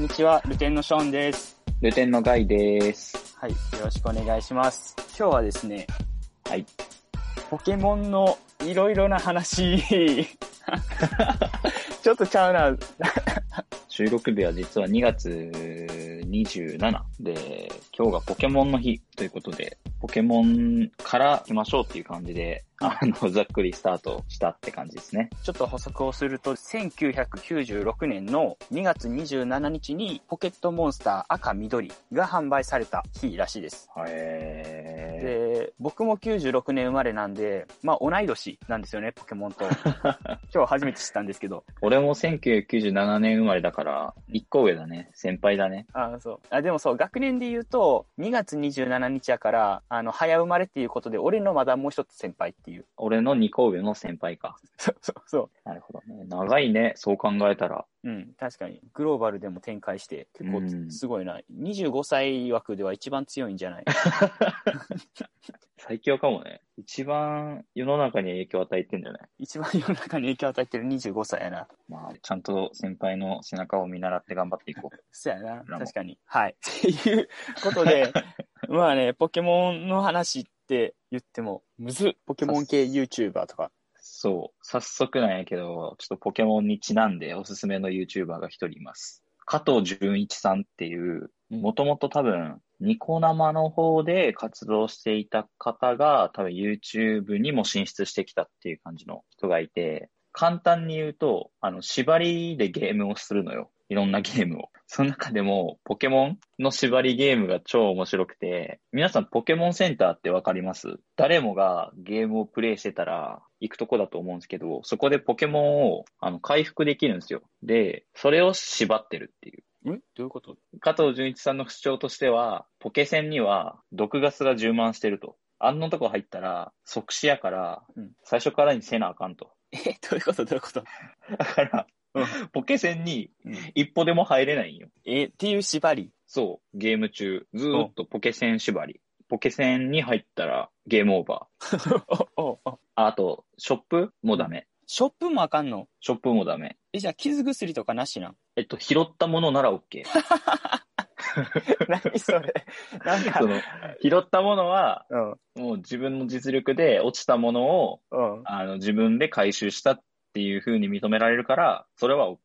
んにちは、ルテンのショーンです。ルテンのガイです。はい、よろしくお願いします。今日はですね、はい。ポケモンのいろいろな話、ちょっとちゃうな。収録日は実は2月27で、今日がポケモンの日ということで、ポケモンから行きましょうっていう感じで、あの、ざっくりスタートしたって感じですね。ちょっと補足をすると、1996年の2月27日にポケットモンスター赤緑が販売された日らしいです。へで、僕も96年生まれなんで、まあ同い年なんですよね、ポケモンと。今日初めて知ったんですけど。俺も1997年生まれだから、1個上だね。先輩だね。あそう。あ、でもそう、学年で言うと、2月27日やから、あの、早生まれっていうことで、俺のまだもう一つ先輩っていう。俺の2個上の先輩か。そうそうそなるほどね。長いね。そう考えたら。う。うん、確かに。グローバルでも展開して、結構うんすごいな。25歳枠では一番強いんじゃない？最強かもね。一番世の中に影響を与えてんじゃない？一番世の中に影響を与えてる25歳やな。まあ、ちゃんと先輩の背中を見習って頑張っていこう。そうやな。確かに。はい。っていうことで、まあね、ポケモンの話って言っても、むずっ。ポケモン系 YouTuber とか。そう。早速なんやけど、ちょっとポケモンにちなんでおすすめの YouTuber が一人います。加藤純一さんっていう、うんもともと多分、ニコ生の方で活動していた方が、多分 YouTube にも進出してきたっていう感じの人がいて、簡単に言うと、あの、縛りでゲームをするのよ。いろんなゲームを。その中でも、ポケモンの縛りゲームが超面白くて、皆さんポケモンセンターってわかります？誰もがゲームをプレイしてたら行くとこだと思うんですけど、そこでポケモンをあの回復できるんですよ。で、それを縛ってるっていう。んどういうこと？加藤純一さんの主張としては、ポケセンには毒ガスが充満してると。あんなとこ入ったら即死やからうん、最初からにせなあかんと。え、どういうこと？どういうこと？だから、うんポケセンにうん一歩でも入れないんよ。え、っていう縛り。そう、ゲーム中、ずーっとポケセン縛り。ポケセンに入ったらゲームオーバー。おおおああと、ショップもダメ。ショップもあかんの？ショップもダメ。え、じゃあ傷薬とかなしなん？えっと、拾ったものなら OK。何それ？なんかそ、の、拾ったものは、うん、もう自分の実力で落ちたものを、うん。あの、自分で回収したっていう風に認められるから、それは OK。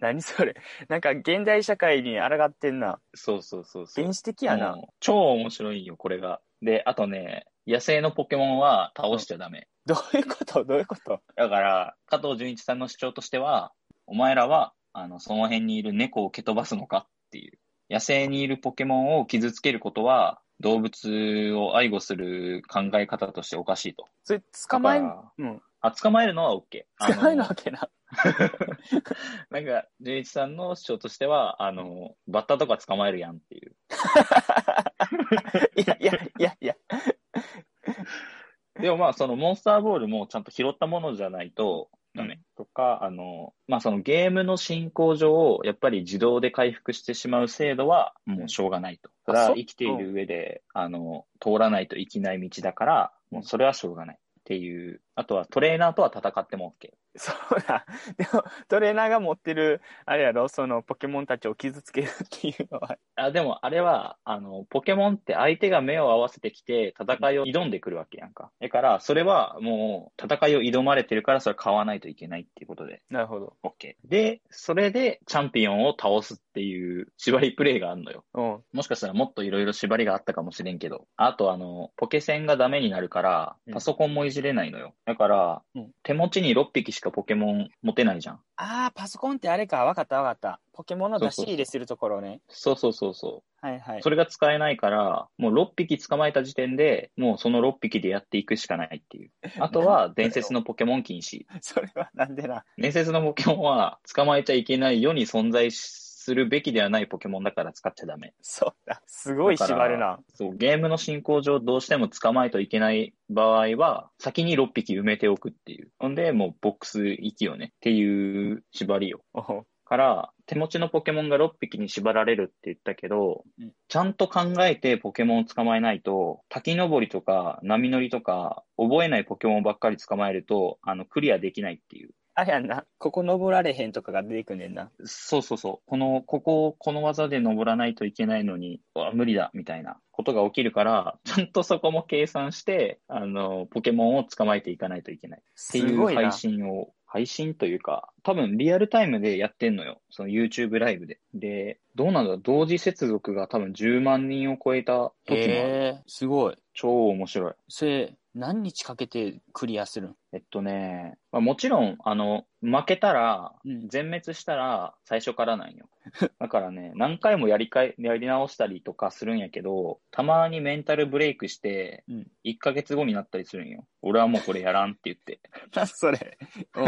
何それなんか現代社会に抗ってんな。そうそうそうそう。原始的やな。超面白いよ、これが。で、あとね、野生のポケモンは倒しちゃダメ。どういうこと？どういうこと？だから、加藤純一さんの主張としては、お前らは、あの、その辺にいる猫を蹴飛ばすのかっていう。野生にいるポケモンを傷つけることは、動物を愛護する考え方としておかしいと。それ捕まえうん。あ、捕まえるのは OK。捕まえなわけな。なんか、純一さんの主張としては、あの、バッタとか捕まえるやんっていう。いやいやいやいや。でもまあ、そのモンスターボールもちゃんと拾ったものじゃないとダメ。とか、あの、まあそのゲームの進行上、やっぱり自動で回復してしまう制度はもうしょうがないと。それはそう生きている上で、あの、通らないといけない道だから、もうそれはしょうがない。っていう。あとはトレーナーとは戦っても OK。そうだ。でも、トレーナーが持ってる、あれやろ、そのポケモンたちを傷つけるっていうのは。あ、でもあれは、あの、ポケモンって相手が目を合わせてきて戦いを挑んでくるわけやんか。だから、それはもう戦いを挑まれてるからそれは買わないといけないっていうことで。なるほど。OK。で、それでチャンピオンを倒すっていう縛りプレイがあるのよ。うん。もしかしたらもっといろいろ縛りがあったかもしれんけど。あとあの、ポケセンがダメになるからうん、パソコンもいじれないのよ。だから、うん手持ちに6匹しかポケモン持てないじゃん。ああ、パソコンってあれか。わかったわかった。ポケモンの出し入れするところね。そうそうそうそう。はいはい。それが使えないから、もう6匹捕まえた時点で、もうその6匹でやっていくしかないっていう。あとは、伝説のポケモン禁止。それはなんでな。伝説のポケモンは、捕まえちゃいけない世に存在するべきではないポケモンだから使っちゃダメ。そうだ。すごい縛るな。そう、ゲームの進行上どうしても捕まえといけない場合は、先に6匹埋めておくっていう。ほんで、もうボックス行きよねっていう縛りよ。おうから、手持ちのポケモンが6匹に縛られるって言ったけど、うんちゃんと考えてポケモンを捕まえないと、滝登りとか波乗りとか、覚えないポケモンばっかり捕まえると、あの、クリアできないっていう。あれやんな、ここ登られへんとかが出てくんねんな。そうそうそう。この、ここ、この技で登らないといけないのに、無理だ、みたいなことが起きるから、ちゃんとそこも計算して、あの、ポケモンを捕まえていかないといけない。ってすいう配。信を、配信というか、多分リアルタイムでやってんのよ。その YouTube ライブで。で、どうなんだ同時接続が多分10万人を超えた時もある。えー、すごい。超面白い。それ、何日かけてクリアするん？えっとね、まあ、もちろん、あの、負けたら、うん全滅したら最初からなんよ。だからね、何回もやりかえ、やり直したりとかするんやけど、たまにメンタルブレイクしてうん、1ヶ月後になったりするんよ。俺はもうこれやらんって言って。な、それ？うん。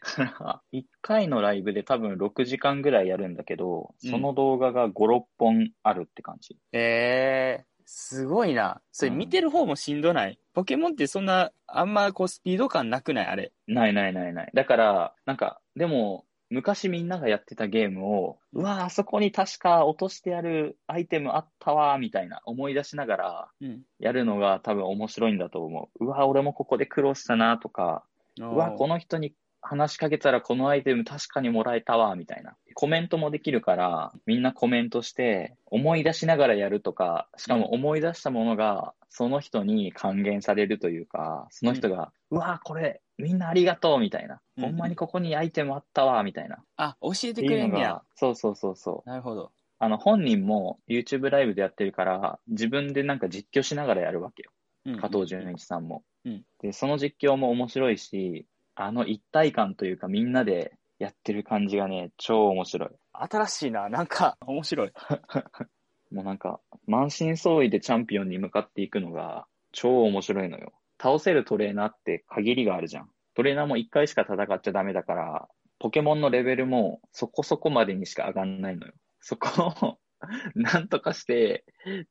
から、1回のライブで多分6時間ぐらいやるんだけど、うんその動画が5、6本あるって感じ。えー、すごいな。それうん見てる方もしんどない、ポケモンってそんな、あんまこうスピード感なくない？あれ。ないないないない。だから、なんか、でも、昔みんながやってたゲームを、うわあそこに確か落としてあるアイテムあったわーみたいな思い出しながらうん。やるのが多分面白いんだと思う。うわー俺もここで苦労したなとか、うわこの人に話しかけたらこのアイテム確かにもらえたわみたいな。コメントもできるから、みんなコメントして、思い出しながらやるとか、しかも思い出したものが、その人に還元されるというか、その人が、うわーこれ、みんなありがとうみたいな。うんほんまにここにアイテムあったわみたいな。あ、教えっててくれんねやが。、そうそうそうそう。なるほど。あの、本人も YouTube ライブでやってるから、自分でなんか実況しながらやるわけよ。うん加藤純一さんも。うんで、その実況も面白いし、あの一体感というかみんなでやってる感じがね、超面白い。新しいな。なんか、面白い。もうなんか、満身創痍でチャンピオンに向かっていくのが超面白いのよ。倒せるトレーナーって限りがあるじゃん。トレーナーも一回しか戦っちゃダメだから、ポケモンのレベルもそこそこまでにしか上がんないのよ。そこを なんとかして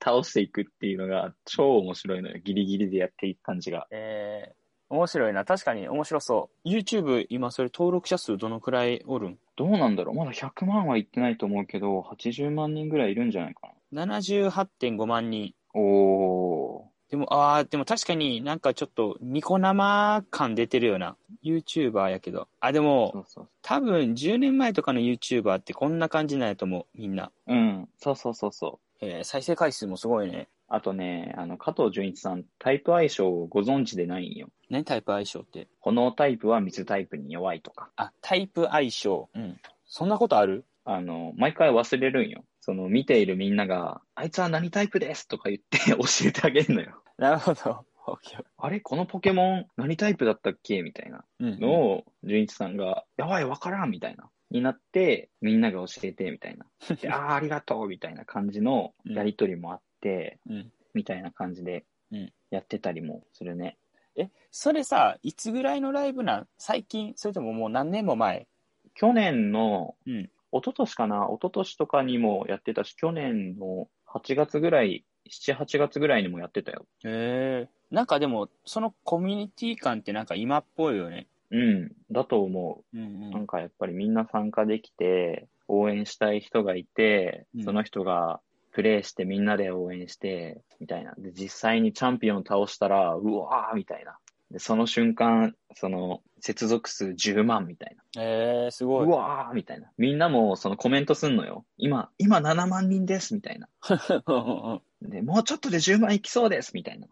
倒していくっていうのが超面白いのよ。ギリギリでやっていく感じが。えー、面白いな。確かに面白そう。YouTube、今それ登録者数どのくらいおるん？どうなんだろうまだ100万はいってないと思うけど、80万人ぐらいいるんじゃないか ?78.5 万人。な。おー。でも、ああ、でも確かになんかちょっとニコ生感出てるような。YouTuber やけど。あ、でそも、多分10年前とかの YouTuber ってこんな感じなんやと思う。みんな。うん、そうそうそうそう。えー再生回数もすごいね。あとね、あの、加藤純一さん、タイプ相性をご存知でないんよ。何タイプ相性って。このタイプは水タイプに弱いとか。あ、タイプ相性。うん。そんなことある？あの、毎回忘れるんよ。その、見ているみんなが、あいつは何タイプですとか言って教えてあげるのよ。なるほど。オッケーあれ？このポケモン何タイプだったっけ？みたいなうんのを、純一さんが、やばい、わからんみたいな。になって、みんなが教えて、みたいな。でああ、ありがとうみたいな感じのやりとりもあって、うん。みたいな感じでうん、やってたりもするね。え、それさ、いつぐらいのライブなん最近それとももう何年も前？去年の、うん。一昨年かな？一昨年とかにもやってたし、去年の8月ぐらい、7、8月ぐらいにもやってたよ。へえ。なんかでも、そのコミュニティ感ってなんか今っぽいよね。うん、だと思うんう。なんうん。かやっぱりみんな参加できて、応援したい人がいてうん、その人がプレイしてみんなで応援して、みたいな。で、実際にチャンピオン倒したら、うわーみたいな。で、その瞬間、その、接続数10万みたいな。えー、すごい。うわーみたいな。みんなもそのコメントすんのよ。今、今7万人ですみたいな。で、もうちょっとで10万いきそうですみたいな。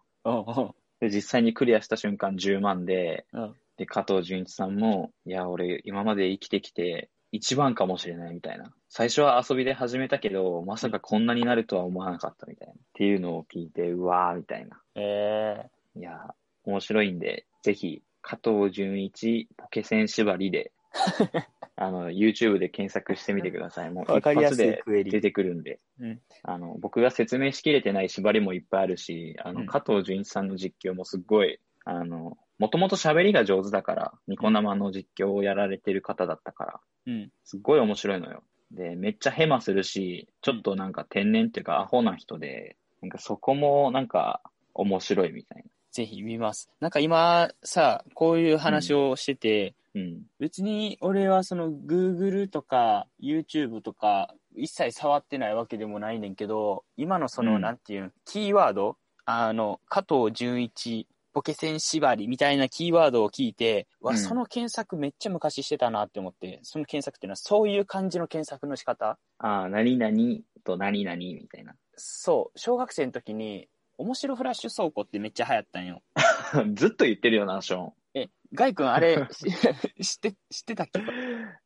で、実際にクリアした瞬間10万で、うんで、加藤純一さんも、いや、俺、今まで生きてきて、一番かもしれないみたいな。最初は遊びで始めたけど、まさかこんなになるとは思わなかったみたいな。っていうのを聞いて、うわーみたいな。えいや、面白いんで、ぜひ、加藤純一ポケセン縛りで、あの、YouTube で検索してみてください。もう一発で出てくるんで。うんあの、僕が説明しきれてない縛りもいっぱいあるし、あの、うん加藤純一さんの実況もすっごい、あの、もともと喋りが上手だから、ニコ生の実況をやられてる方だったから、ー、うん。すっごい面白いのよ。で、めっちゃヘマするし、ちょっとなんか天然っていうかアホな人で、なんかそこもなんか面白いみたいぜひ見ます。なんか今さ、こういう話をしてて、な。うん。別に俺はその Google とか YouTube とか一切触ってないわけでもないねんけど、今のその、うんなんていうの、キーワード？あの、加藤純一ポケセン縛りみたいなキーワードを聞いて、わ、うんその検索めっちゃ昔してたなって思って、その検索っていうのはそういう感じの検索の仕方？ああ、何々と何々みたいな。そう、小学生の時に、面白フラッシュ倉庫ってめっちゃ流行ったんよ。ずっと言ってるよな、ショーン。え、ガイ君あれ、し 知って、知ってたっけ？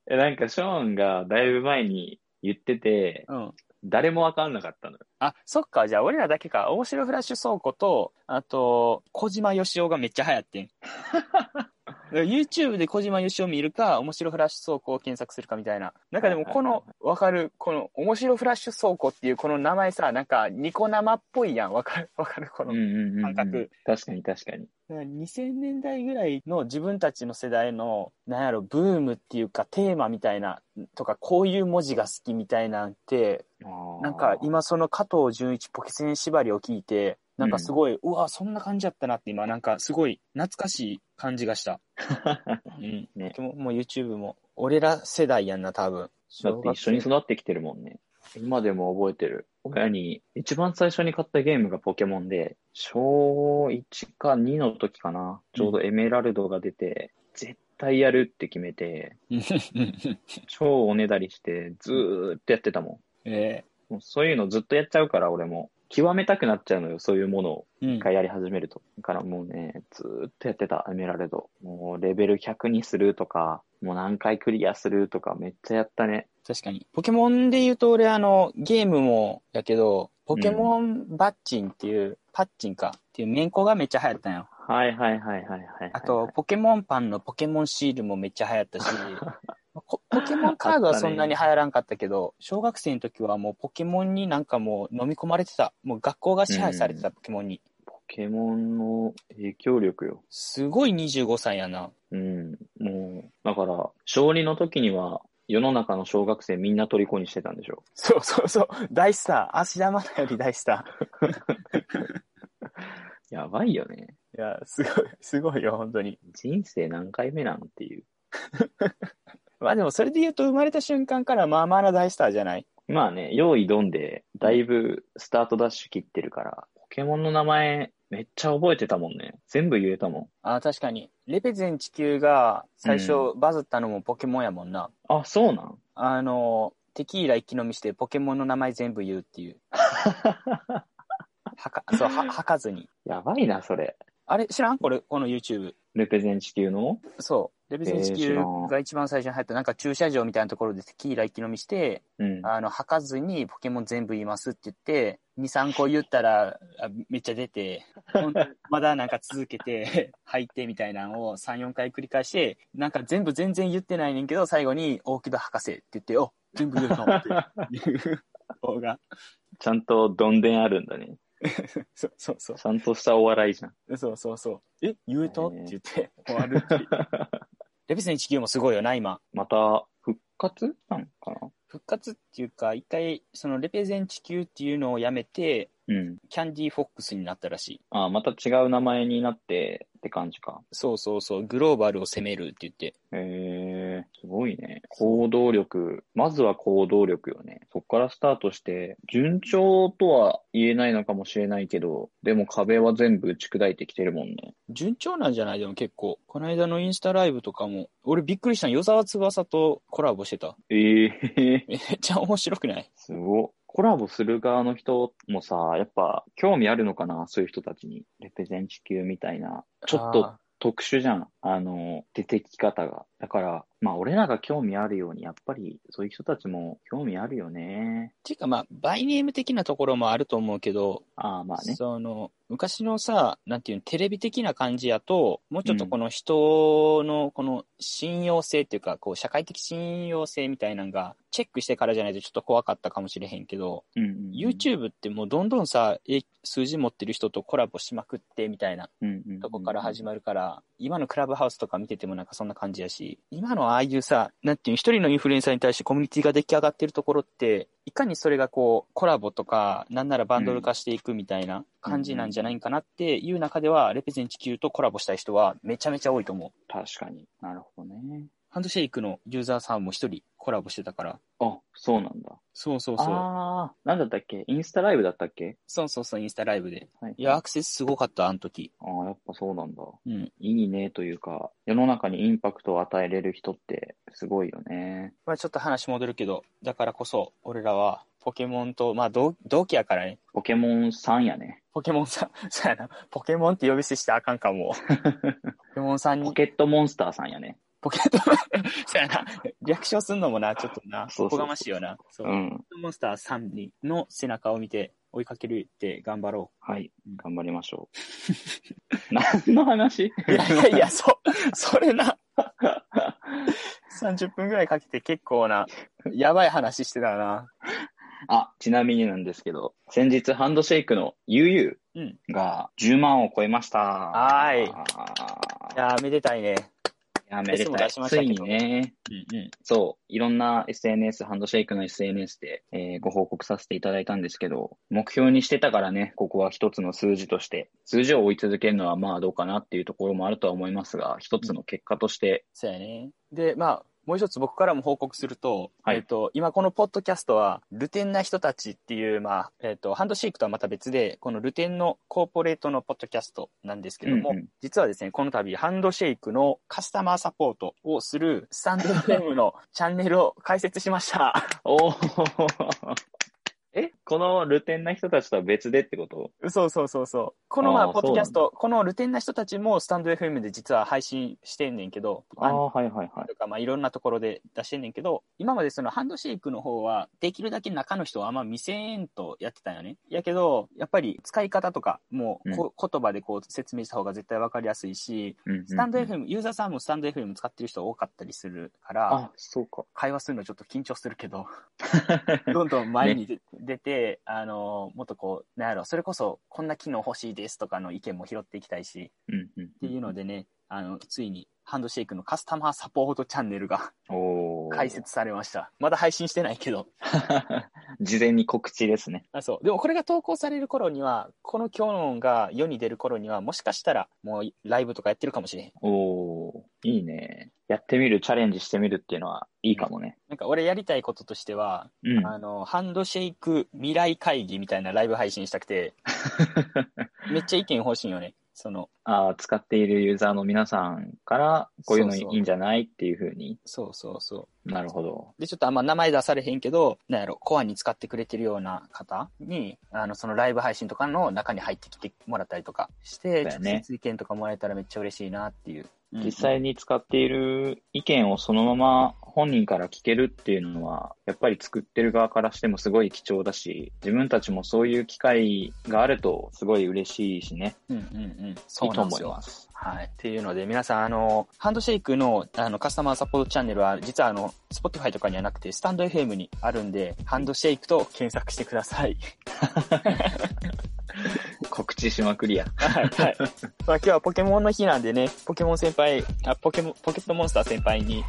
え、なんかショーンがだいぶ前に言ってて、うん。誰もわかんなかったのよ。あ、そっか。じゃあ、俺らだけか。面白フラッシュ倉庫と、あと、小島よしおがめっちゃ流行ってん。YouTube で小島よしお見るか、面白フラッシュ倉庫を検索するかみたいな。なんかでも、この、わかる、この、面白フラッシュ倉庫っていうこの名前さ、なんか、ニコ生っぽいやん。わかる、わかる、この。うんうんうんうん感覚確かに確かに。だから2000年代ぐらいの自分たちの世代の、なんやろ、ブームっていうか、テーマみたいな、とか、こういう文字が好きみたいなんて、なんか今その加藤純一ポケセン縛りを聞いて、なんかすごい、うわ、そんな感じだったなって今、なんかすごい懐かしい感じがした。うん。ねももう YouTube も、俺ら世代やんな、多分。だって一緒に育ってきてるもんね。今でも覚えてる。親に一番最初に買ったゲームがポケモンで、小1か2の時かな。ちょうどエメラルドが出て、絶対やるって決めて、超おねだりして、ずーっとやってたもえん。もうそういうのずっとやっちゃうから、俺も。極めたくなっちゃうのよ、そういうものを。一回やり始めると。だからもうね、ずーっとやってた、エメラルド。もうレベル100にするとか、もう何回クリアするとか、めっちゃやったね。確かに。ポケモンで言うと、俺あの、ゲームもやけど、ポケモンバッチンっていう、パッチンかっていうメンコがめっちゃ流行ったんよ。はいはいはいはいはいはい。あと、ポケモンパンのポケモンシールもめっちゃ流行ったし、ポポケモンカードは そんなに流行らんかったけど、小学生の時はもうポケモンになんかもう飲み込まれてた。もう学校が支配されてた、ポケモンに。ポケモンの影響力よ。すごい25歳やな。うん。もう、だから、小2の時には、世の中の小学生みんな虜にしてたんでしょ。そうそうそう。大スター。芦田愛菜より大スタ やばいよね。ー。いや、すごい、すごいよ、本当に。人生何回目なんっていう。まあでもそれで言うと生まれた瞬間からまあまあな大スターじゃない？まあね、用意どんで、だいぶスタートダッシュ切ってるから、ポケモンの名前めっちゃ覚えてたもんね。全部言えたもん。あ確かに。レペゼン地球が最初バズったのもポケモンやもんな。あ、そうなん？あの、テキーラ一気飲みしてポケモンの名前全部言うっていう。はか、そう、は、吐かずに。やばいな、それ。あれ、知らん？これ、この YouTube。レペゼン地球の？そう。レペゼン地球が一番最初に入った、なんか駐車場みたいなところでテキーラ一気飲みして、うん。あの、吐かずにポケモン全部言いますって言って、2、3個言ったら、あめっちゃ出て、まだなんか続けて、吐いてみたいなのを3、4回繰り返して、なんか全部全然言ってないねんけど、最後に大木戸博士って言って、お全部言うのっていう 方が、ちゃんとどんでんあるんだね。そうそうそう。ちゃんとしたお笑いじゃん。そうそうそう。え、言うと？って言って終わるって。レベスの地球もすごいよな、今。また、復活なのかな？復活っていうか、一回、そのレペゼン地球っていうのをやめて、うん。キャンディーフォックスになったらしい。あまた違う名前になってって感じか。そうそうそう、グローバルを攻めるって言って。へえ、すごいね。行動力。まずは行動力よね。そっからスタートして、順調とは言えないのかもしれないけど、でも壁は全部打ち砕いてきてるもんね。順調なんじゃない？でも結構。この間のインスタライブとかも、俺びっくりしたの、与沢翼とコラボしてた。ええ めっちゃ面白くない？すご。コラボする側の人もさ、やっぱ興味あるのかな？そういう人たちに。レペゼン地球みたいな。ちょっとあ特殊じゃん。あの、出てき方が。だから、まあ俺らが興味あるように、やっぱりそういう人たちも興味あるよね。っていうかまあ、バイネーム的なところもあると思うけど、ああ、まあね。その、昔のさ、なんていうの、テレビ的な感じやと、もうちょっとこの人のこの信用性っていうか、こう、社会的信用性みたいなのが、チェックしてからじゃないとちょっと怖かったかもしれへんけど、うんうんうん、YouTube ってもうどんどんさ、え数字持ってる人とコラボしまくってみたいなうんうんうんとこから始まるから、今のクラブハウスとか見ててもなんかそんな感じやし、今のああいうさ、なんていう一人のインフルエンサーに対してコミュニティが出来上がってるところって、いかにそれがこう、コラボとか、なんならバンドル化していくみたいな感じなんじゃないかなっていう中では、レペゼン地球とコラボしたい人はめちゃめちゃ多いと思う。確かになるほどね。ハンドシェイクのユーザーさんも一人コラボしてたから、あ、そうなんだ。そうそうそう。あー、なんだったっけ？インスタライブだったっけ？そうそうそう、インスタライブで。はい。いや、アクセスすごかった、あの時。あー、やっぱそうなんだ。うん。いいねというか、世の中にインパクトを与えれる人ってすごいよね。まあちょっと話戻るけど、だからこそ、俺らは、ポケモンと、まあ同同期やからね。ポケモンさんやね。ポケモンさん、そうやな。ポケモンって呼び捨てしてあかんかも。ポケモンさんに、ポケットモンスターさんやね。ポケット、そうやな。略称すんのもな、ちょっとな、おこがましいよな。そうう。ん。モンスター3人の背中を見て追いかけるって頑張ろはい。頑張りましょう。何の話？う。いやいやいや、そ、それな。30分ぐらいかけて結構な、やばい話してたな。あ、ちなみになんですけど、先日ハンドシェイクの UU うん。が10万を超えました。はーいいいやー、めでたいね。や、めでたい。ついにね、うんうん。そう、いろんな SNS、ハンドシェイクの SNS で、えーご報告させていただいたんですけど、目標にしてたからね、ここは一つの数字として、数字を追い続けるのはまあどうかなっていうところもあるとは思いますが、一つの結果として、そうやね。で、まあ、もう一つ僕からも報告すると、はい。えっ、と、今このポッドキャストは、ルテンな人たちっていう、まあ、えっ、と、ハンドシェイクとはまた別で、このルテンのコーポレートのポッドキャストなんですけども、うんうん。実はですね、この度、ハンドシェイクのカスタマーサポートをするスタンド FM のチャンネルを開設しました。おこのルテンな人たちとは別でってこと？そうそうそうそう。このまあ、あーポッドキャスト、このルテンな人たちもスタンド FM で実は配信してんねんけど、ああ、はいはいはい。とか、まあ、いろんなところで出してんねんけど、今までそのハンドシェイクの方は、できるだけ中の人はあんま見せんとやってたんよね。やけど、やっぱり使い方とか、もうこ、言葉でこう説明した方が絶対わかりやすいし、うんうんうんスタンド FM、ユーザーさんもスタンド FM 使ってる人多かったりするから、あ、そうか。会話するのちょっと緊張するけど、どんどん前に出,、出て、あの、もっとこう、なんやろ、それこそ、こんな機能欲しいですとかの意見も拾っていきたいし、うんうん。っていうのでね、あの、ついに、ハンドシェイクのカスタマーサポートチャンネルが開設されました。まだ配信してないけど。事前に告知ですね。あ、そう。でもこれが投稿される頃には、この今日が世に出る頃には、もしかしたらもうライブとかやってるかもしれへん。おーいいね。やってみる、チャレンジしてみるっていうのはいいかもね。なんか俺やりたいこととしては、うん。あの、ハンドシェイク未来会議みたいなライブ配信したくて、めっちゃ意見欲しいよね。その、あー使っているユーザーの皆さんから、こういうのいいんじゃないっていうふうにそうそうそう。なるほど。で、ちょっとあんま名前出されへんけど、なんやろ、コアに使ってくれてるような方に、あの、そのライブ配信とかの中に入ってきてもらったりとかして、ね直接意見とかもらえたらめっちゃ嬉しいなっていう。実際に使っている意見をそのまま本人から聞けるっていうのは、やっぱり作ってる側からしてもすごい貴重だし、自分たちもそういう機会があるとすごい嬉しいしね。うんうんうん。いそう。思います。はい。っていうので、皆さん、あの、ハンドシェイクのあのカスタマーサポートチャンネルは、実はあの、Spotify とかにはなくて、スタンド FM にあるんで、ハンドシェイクと検索してください。告知しまくりや。はい。はい。まあ今日はポケモンの日なんでね、ポケモン先輩、あ、ポケモン、ポケットモンスター先輩に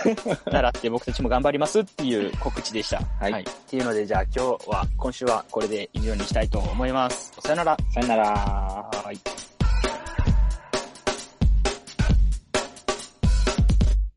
習って僕たちも頑張りますっていう告知でした。はいっていうので、じゃあ今日は、今週はこれで以上にしたいと思います。さよなら。さよなら。